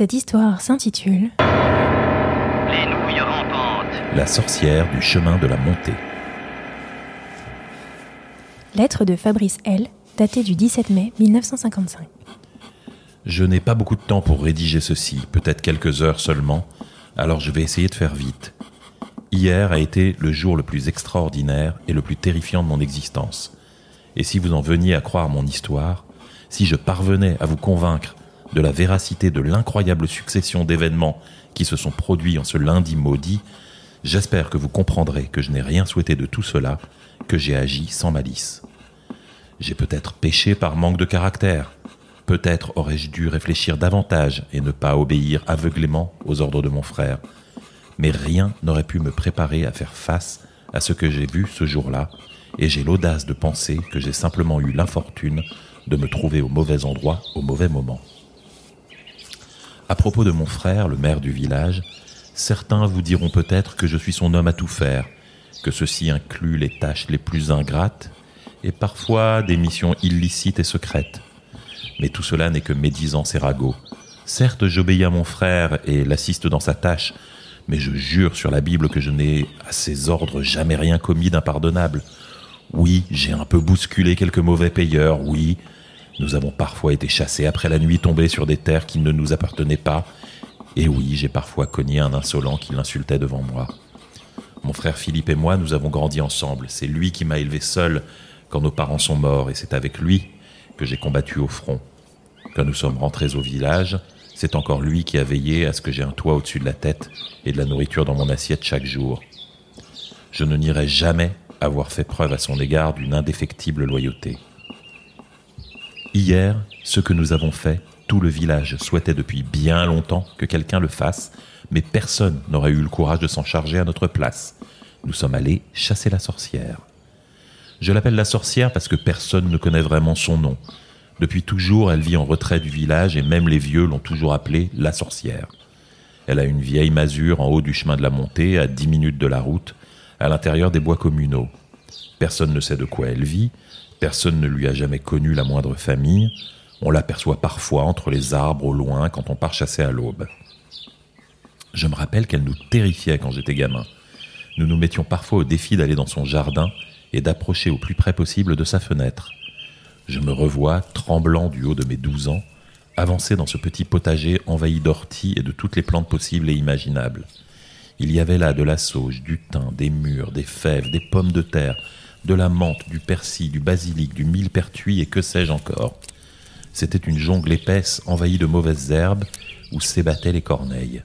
Cette histoire s'intitule Les nouilles rampantes. La sorcière du chemin de la montée. Lettre de Fabrice L, datée du 17 mai 1955. Je n'ai pas beaucoup de temps pour rédiger ceci, peut-être quelques heures seulement, alors je vais essayer de faire vite. Hier a été le jour le plus extraordinaire et le plus terrifiant de mon existence. Et si vous en veniez à croire mon histoire, si je parvenais à vous convaincre de la véracité de l'incroyable succession d'événements qui se sont produits en ce lundi maudit, j'espère que vous comprendrez que je n'ai rien souhaité de tout cela, que j'ai agi sans malice. J'ai peut-être péché par manque de caractère, peut-être aurais-je dû réfléchir davantage et ne pas obéir aveuglément aux ordres de mon frère, mais rien n'aurait pu me préparer à faire face à ce que j'ai vu ce jour-là, et j'ai l'audace de penser que j'ai simplement eu l'infortune de me trouver au mauvais endroit au mauvais moment. À propos de mon frère, le maire du village, certains vous diront peut-être que je suis son homme à tout faire, que ceci inclut les tâches les plus ingrates et parfois des missions illicites et secrètes. Mais tout cela n'est que médisance et ragot. Certes, j'obéis à mon frère et l'assiste dans sa tâche, mais je jure sur la Bible que je n'ai à ses ordres jamais rien commis d'impardonnable. Oui, j'ai un peu bousculé quelques mauvais payeurs, oui, nous avons parfois été chassés après la nuit tombée sur des terres qui ne nous appartenaient pas. Et oui, j'ai parfois cogné un insolent qui l'insultait devant moi. Mon frère Philippe et moi, nous avons grandi ensemble. C'est lui qui m'a élevé seul quand nos parents sont morts, et c'est avec lui que j'ai combattu au front. Quand nous sommes rentrés au village, c'est encore lui qui a veillé à ce que j'ai un toit au-dessus de la tête et de la nourriture dans mon assiette chaque jour. Je ne nierai jamais avoir fait preuve à son égard d'une indéfectible loyauté. Hier, ce que nous avons fait, tout le village souhaitait depuis bien longtemps que quelqu'un le fasse, mais personne n'aurait eu le courage de s'en charger à notre place. Nous sommes allés chasser la sorcière. Je l'appelle la sorcière parce que personne ne connaît vraiment son nom. Depuis toujours, elle vit en retrait du village et même les vieux l'ont toujours appelée la sorcière. Elle a une vieille masure en haut du chemin de la montée, à dix minutes de la route, à l'intérieur des bois communaux. Personne ne sait de quoi elle vit, Personne ne lui a jamais connu la moindre famille. On l'aperçoit parfois entre les arbres au loin quand on part chasser à l'aube. Je me rappelle qu'elle nous terrifiait quand j'étais gamin. Nous nous mettions parfois au défi d'aller dans son jardin et d'approcher au plus près possible de sa fenêtre. Je me revois, tremblant du haut de mes douze ans, avancer dans ce petit potager envahi d'orties et de toutes les plantes possibles et imaginables. Il y avait là de la sauge, du thym, des mûres, des fèves, des pommes de terre, de la menthe, du persil, du basilic, du millepertuis et que sais-je encore. C'était une jungle épaisse envahie de mauvaises herbes où s'ébattaient les corneilles.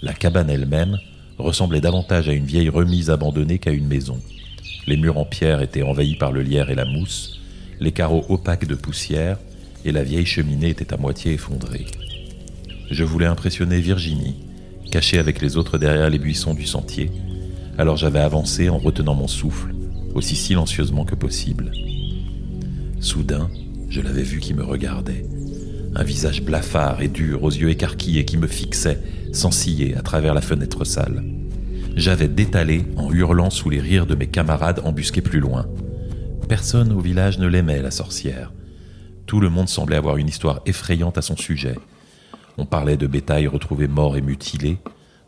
La cabane elle-même ressemblait davantage à une vieille remise abandonnée qu'à une maison. Les murs en pierre étaient envahis par le lierre et la mousse, les carreaux opaques de poussière, et la vieille cheminée était à moitié effondrée. Je voulais impressionner Virginie, cachée avec les autres derrière les buissons du sentier, alors j'avais avancé en retenant mon souffle aussi silencieusement que possible. Soudain, je l'avais vu qui me regardait. Un visage blafard et dur, aux yeux écarquillés, qui me fixait, sans scier, à travers la fenêtre sale. J'avais détalé en hurlant sous les rires de mes camarades embusqués plus loin. Personne au village ne l'aimait, la sorcière. Tout le monde semblait avoir une histoire effrayante à son sujet. On parlait de bétail retrouvé mort et mutilé,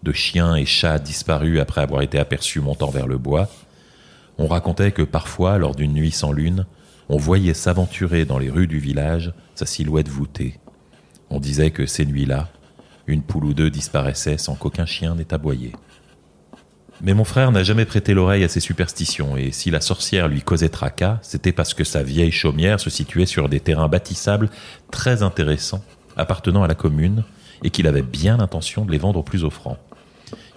de chiens et chats disparus après avoir été aperçus montant vers le bois, on racontait que parfois, lors d'une nuit sans lune, on voyait s'aventurer dans les rues du village sa silhouette voûtée. On disait que ces nuits-là, une poule ou deux disparaissait sans qu'aucun chien n'ait aboyé. Mais mon frère n'a jamais prêté l'oreille à ces superstitions, et si la sorcière lui causait tracas, c'était parce que sa vieille chaumière se situait sur des terrains bâtissables très intéressants, appartenant à la commune, et qu'il avait bien l'intention de les vendre au plus offrant.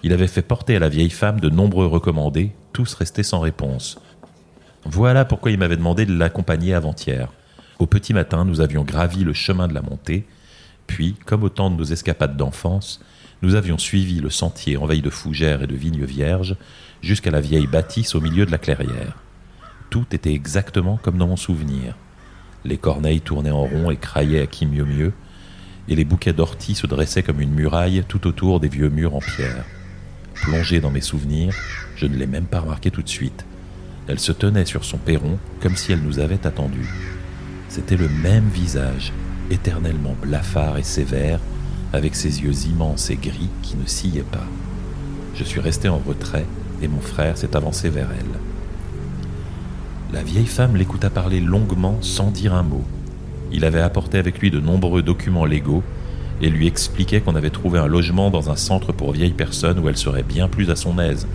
Il avait fait porter à la vieille femme de nombreux recommandés, tous restés sans réponse. Voilà pourquoi il m'avait demandé de l'accompagner avant-hier. Au petit matin, nous avions gravi le chemin de la montée, puis, comme au temps de nos escapades d'enfance, nous avions suivi le sentier envahi de fougères et de vignes vierges jusqu'à la vieille bâtisse au milieu de la clairière. Tout était exactement comme dans mon souvenir. Les corneilles tournaient en rond et craillaient à qui mieux mieux, et les bouquets d'orties se dressaient comme une muraille tout autour des vieux murs en pierre. Plongée dans mes souvenirs, je ne l'ai même pas remarqué tout de suite. Elle se tenait sur son perron comme si elle nous avait attendus. C'était le même visage, éternellement blafard et sévère, avec ses yeux immenses et gris qui ne sillaient pas. Je suis resté en retrait et mon frère s'est avancé vers elle. La vieille femme l'écouta parler longuement sans dire un mot. Il avait apporté avec lui de nombreux documents légaux et lui expliquait qu'on avait trouvé un logement dans un centre pour vieilles personnes où elle serait bien plus à son aise,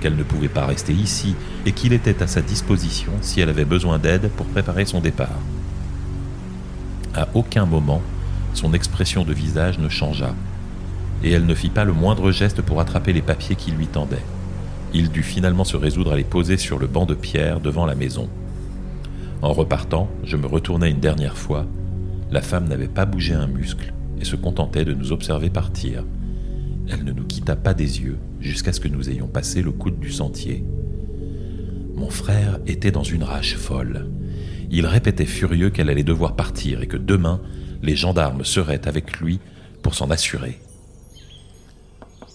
qu'elle ne pouvait pas rester ici et qu'il était à sa disposition si elle avait besoin d'aide pour préparer son départ. À aucun moment, son expression de visage ne changea, et elle ne fit pas le moindre geste pour attraper les papiers qui lui tendaient. Il dut finalement se résoudre à les poser sur le banc de pierre devant la maison. En repartant, je me retournai une dernière fois. La femme n'avait pas bougé un muscle et se contentait de nous observer partir. Elle ne nous quitta pas des yeux jusqu'à ce que nous ayons passé le coude du sentier. Mon frère était dans une rage folle. Il répétait furieux qu'elle allait devoir partir et que demain, les gendarmes seraient avec lui pour s'en assurer.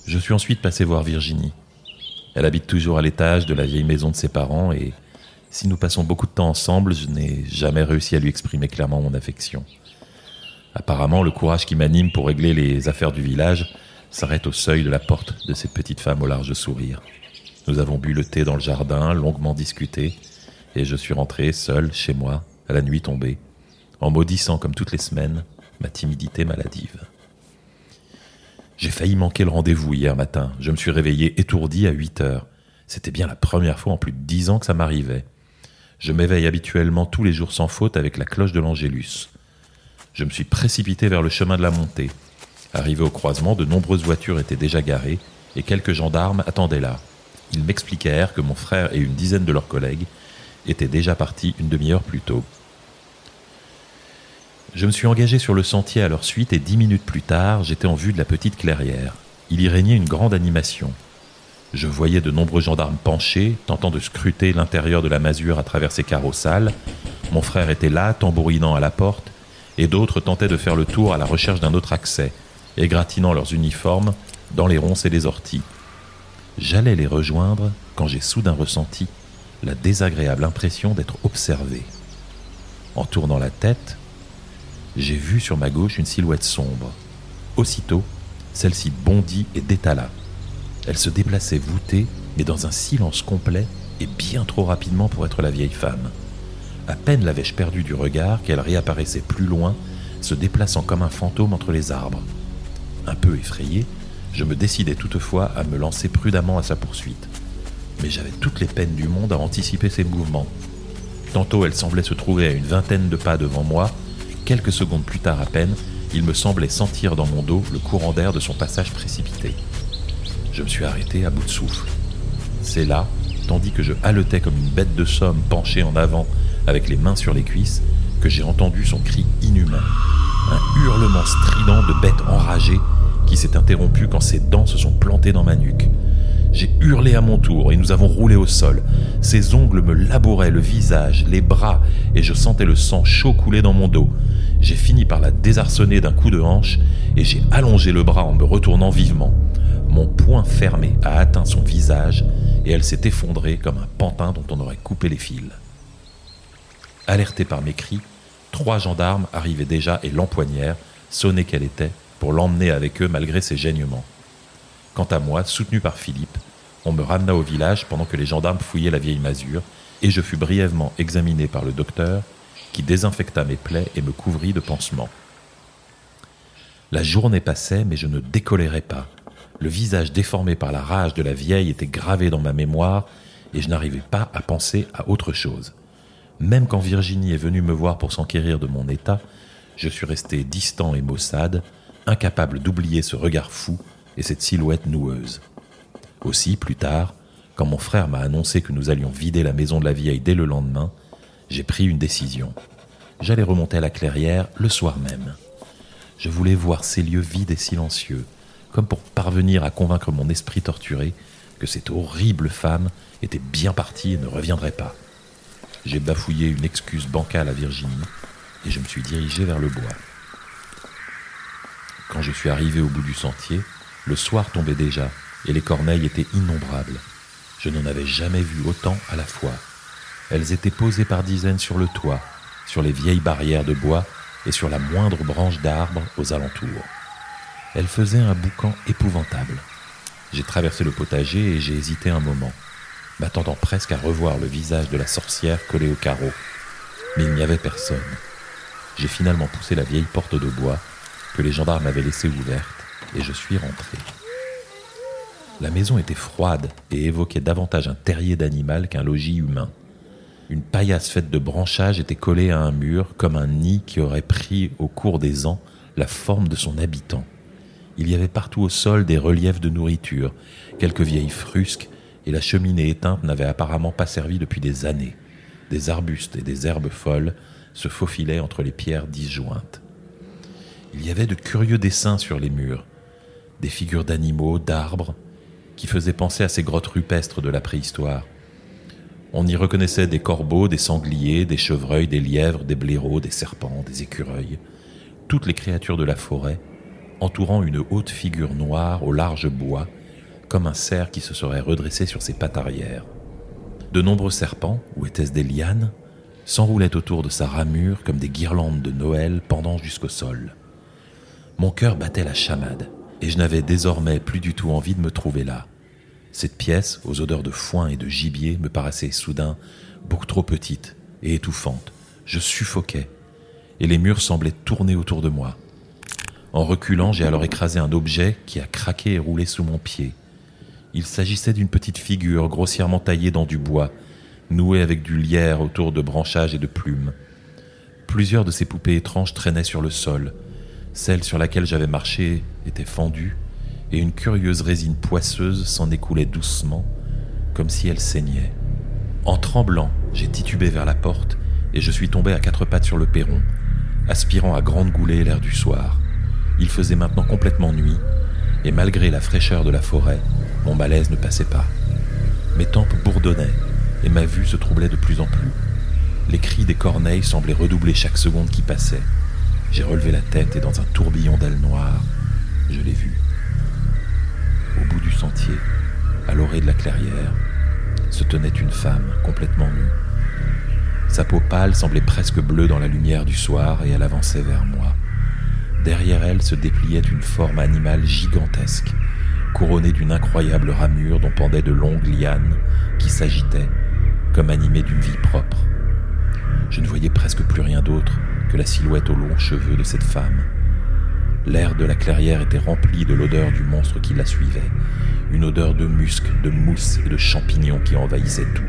Je suis ensuite passé voir Virginie. Elle habite toujours à l'étage de la vieille maison de ses parents et si nous passons beaucoup de temps ensemble, je n'ai jamais réussi à lui exprimer clairement mon affection. Apparemment, le courage qui m'anime pour régler les affaires du village s'arrête au seuil de la porte de cette petite femme au large sourire. Nous avons bu le thé dans le jardin, longuement discuté, et je suis rentré seul chez moi, à la nuit tombée, en maudissant comme toutes les semaines ma timidité maladive. J'ai failli manquer le rendez-vous hier matin. Je me suis réveillé étourdi à 8 heures. C'était bien la première fois en plus de dix ans que ça m'arrivait. Je m'éveille habituellement tous les jours sans faute avec la cloche de l'Angélus. Je me suis précipité vers le chemin de la montée. Arrivé au croisement, de nombreuses voitures étaient déjà garées et quelques gendarmes attendaient là. Ils m'expliquèrent que mon frère et une dizaine de leurs collègues étaient déjà partis une demi-heure plus tôt. Je me suis engagé sur le sentier à leur suite et dix minutes plus tard, j'étais en vue de la petite clairière. Il y régnait une grande animation. Je voyais de nombreux gendarmes penchés, tentant de scruter l'intérieur de la masure à travers ses carreaux sales. Mon frère était là, tambourinant à la porte, et d'autres tentaient de faire le tour à la recherche d'un autre accès, égratignant leurs uniformes dans les ronces et les orties. J'allais les rejoindre quand j'ai soudain ressenti la désagréable impression d'être observé. En tournant la tête, j'ai vu sur ma gauche une silhouette sombre. Aussitôt, celle-ci bondit et détala. Elle se déplaçait voûtée, mais dans un silence complet et bien trop rapidement pour être la vieille femme. À peine l'avais-je perdue du regard qu'elle réapparaissait plus loin, se déplaçant comme un fantôme entre les arbres. Un peu effrayé, je me décidai toutefois à me lancer prudemment à sa poursuite. Mais j'avais toutes les peines du monde à anticiper ses mouvements. Tantôt elle semblait se trouver à une vingtaine de pas devant moi, quelques secondes plus tard à peine, il me semblait sentir dans mon dos le courant d'air de son passage précipité je me suis arrêté à bout de souffle. C'est là, tandis que je haletais comme une bête de somme penchée en avant avec les mains sur les cuisses, que j'ai entendu son cri inhumain. Un hurlement strident de bête enragée qui s'est interrompu quand ses dents se sont plantées dans ma nuque. J'ai hurlé à mon tour et nous avons roulé au sol. Ses ongles me labouraient le visage, les bras, et je sentais le sang chaud couler dans mon dos. J'ai fini par la désarçonner d'un coup de hanche et j'ai allongé le bras en me retournant vivement. Mon poing fermé a atteint son visage et elle s'est effondrée comme un pantin dont on aurait coupé les fils. Alertée par mes cris, trois gendarmes arrivaient déjà et l'empoignèrent, sonnée qu'elle était, pour l'emmener avec eux malgré ses gênements. Quant à moi, soutenu par Philippe, on me ramena au village pendant que les gendarmes fouillaient la vieille masure, et je fus brièvement examiné par le docteur, qui désinfecta mes plaies et me couvrit de pansements. La journée passait, mais je ne décolérais pas. Le visage déformé par la rage de la vieille était gravé dans ma mémoire et je n'arrivais pas à penser à autre chose. Même quand Virginie est venue me voir pour s'enquérir de mon état, je suis resté distant et maussade, incapable d'oublier ce regard fou et cette silhouette noueuse. Aussi, plus tard, quand mon frère m'a annoncé que nous allions vider la maison de la vieille dès le lendemain, j'ai pris une décision. J'allais remonter à la clairière le soir même. Je voulais voir ces lieux vides et silencieux, comme pour parvenir à convaincre mon esprit torturé que cette horrible femme était bien partie et ne reviendrait pas. J'ai bafouillé une excuse bancale à Virginie et je me suis dirigé vers le bois. Quand je suis arrivé au bout du sentier, le soir tombait déjà et les corneilles étaient innombrables. Je n'en avais jamais vu autant à la fois. Elles étaient posées par dizaines sur le toit, sur les vieilles barrières de bois et sur la moindre branche d'arbre aux alentours. Elle faisait un boucan épouvantable. J'ai traversé le potager et j'ai hésité un moment, m'attendant presque à revoir le visage de la sorcière collé au carreau. Mais il n'y avait personne. J'ai finalement poussé la vieille porte de bois que les gendarmes avaient laissée ouverte et je suis rentré. La maison était froide et évoquait davantage un terrier d'animal qu'un logis humain. Une paillasse faite de branchages était collée à un mur comme un nid qui aurait pris au cours des ans la forme de son habitant. Il y avait partout au sol des reliefs de nourriture, quelques vieilles frusques, et la cheminée éteinte n'avait apparemment pas servi depuis des années. Des arbustes et des herbes folles se faufilaient entre les pierres disjointes. Il y avait de curieux dessins sur les murs, des figures d'animaux, d'arbres, qui faisaient penser à ces grottes rupestres de la préhistoire. On y reconnaissait des corbeaux, des sangliers, des chevreuils, des lièvres, des blaireaux, des serpents, des écureuils, toutes les créatures de la forêt, entourant une haute figure noire au large bois, comme un cerf qui se serait redressé sur ses pattes arrière. De nombreux serpents, ou étaient-ce des lianes, s'enroulaient autour de sa ramure comme des guirlandes de Noël pendant jusqu'au sol. Mon cœur battait la chamade, et je n'avais désormais plus du tout envie de me trouver là. Cette pièce, aux odeurs de foin et de gibier, me paraissait soudain beaucoup trop petite et étouffante. Je suffoquais, et les murs semblaient tourner autour de moi. En reculant, j'ai alors écrasé un objet qui a craqué et roulé sous mon pied. Il s'agissait d'une petite figure grossièrement taillée dans du bois, nouée avec du lierre autour de branchages et de plumes. Plusieurs de ces poupées étranges traînaient sur le sol. Celle sur laquelle j'avais marché était fendue, et une curieuse résine poisseuse s'en écoulait doucement, comme si elle saignait. En tremblant, j'ai titubé vers la porte, et je suis tombé à quatre pattes sur le perron, aspirant à grande goulée l'air du soir. Il faisait maintenant complètement nuit, et malgré la fraîcheur de la forêt, mon malaise ne passait pas. Mes tempes bourdonnaient, et ma vue se troublait de plus en plus. Les cris des corneilles semblaient redoubler chaque seconde qui passait. J'ai relevé la tête et dans un tourbillon d'ailes noires, je l'ai vue. Au bout du sentier, à l'orée de la clairière, se tenait une femme complètement nue. Sa peau pâle semblait presque bleue dans la lumière du soir et elle avançait vers moi. Derrière elle se dépliait une forme animale gigantesque, couronnée d'une incroyable ramure dont pendaient de longues lianes qui s'agitaient, comme animées d'une vie propre. Je ne voyais presque plus rien d'autre que la silhouette aux longs cheveux de cette femme. L'air de la clairière était rempli de l'odeur du monstre qui la suivait, une odeur de musc, de mousse et de champignons qui envahissait tout.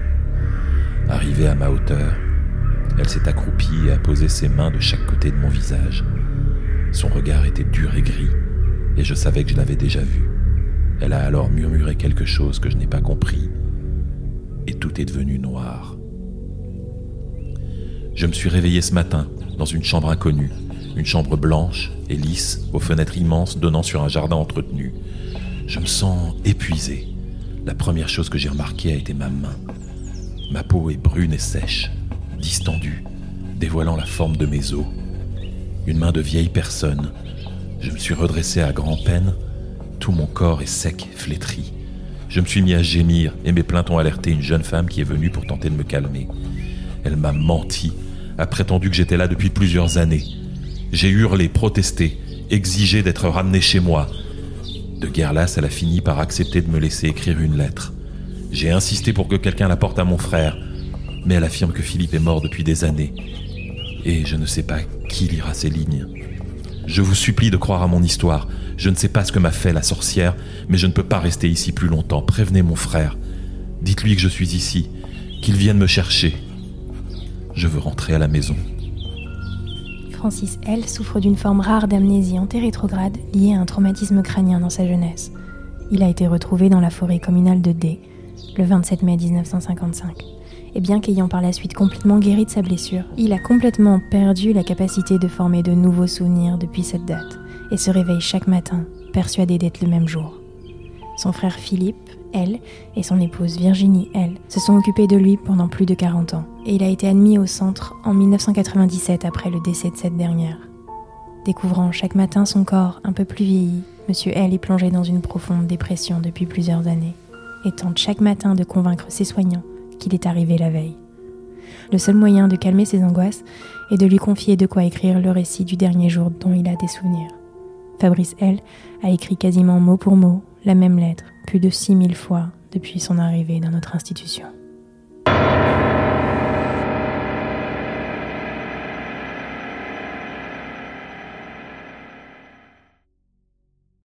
Arrivée à ma hauteur, elle s'est accroupie et a posé ses mains de chaque côté de mon visage. Son regard était dur et gris, et je savais que je l'avais déjà vu. Elle a alors murmuré quelque chose que je n'ai pas compris, et tout est devenu noir. Je me suis réveillé ce matin dans une chambre inconnue, une chambre blanche et lisse, aux fenêtres immenses donnant sur un jardin entretenu. Je me sens épuisé. La première chose que j'ai remarquée a été ma main. Ma peau est brune et sèche, distendue, dévoilant la forme de mes os une main de vieille personne. Je me suis redressé à grand-peine. Tout mon corps est sec, flétri. Je me suis mis à gémir et mes plaintes ont alerté une jeune femme qui est venue pour tenter de me calmer. Elle m'a menti, a prétendu que j'étais là depuis plusieurs années. J'ai hurlé, protesté, exigé d'être ramené chez moi. De guerre lasse, elle a fini par accepter de me laisser écrire une lettre. J'ai insisté pour que quelqu'un la porte à mon frère, mais elle affirme que Philippe est mort depuis des années. Et je ne sais pas qui lira ces lignes Je vous supplie de croire à mon histoire. Je ne sais pas ce que m'a fait la sorcière, mais je ne peux pas rester ici plus longtemps. Prévenez mon frère. Dites-lui que je suis ici, qu'il vienne me chercher. Je veux rentrer à la maison. Francis L. souffre d'une forme rare d'amnésie antérétrograde liée à un traumatisme crânien dans sa jeunesse. Il a été retrouvé dans la forêt communale de D le 27 mai 1955 et bien qu'ayant par la suite complètement guéri de sa blessure, il a complètement perdu la capacité de former de nouveaux souvenirs depuis cette date, et se réveille chaque matin, persuadé d'être le même jour. Son frère Philippe, elle, et son épouse Virginie, elle, se sont occupés de lui pendant plus de 40 ans, et il a été admis au centre en 1997 après le décès de cette dernière. Découvrant chaque matin son corps un peu plus vieilli, Monsieur L est plongé dans une profonde dépression depuis plusieurs années, et tente chaque matin de convaincre ses soignants qu'il est arrivé la veille. Le seul moyen de calmer ses angoisses est de lui confier de quoi écrire le récit du dernier jour dont il a des souvenirs. Fabrice L. a écrit quasiment mot pour mot la même lettre plus de 6000 fois depuis son arrivée dans notre institution.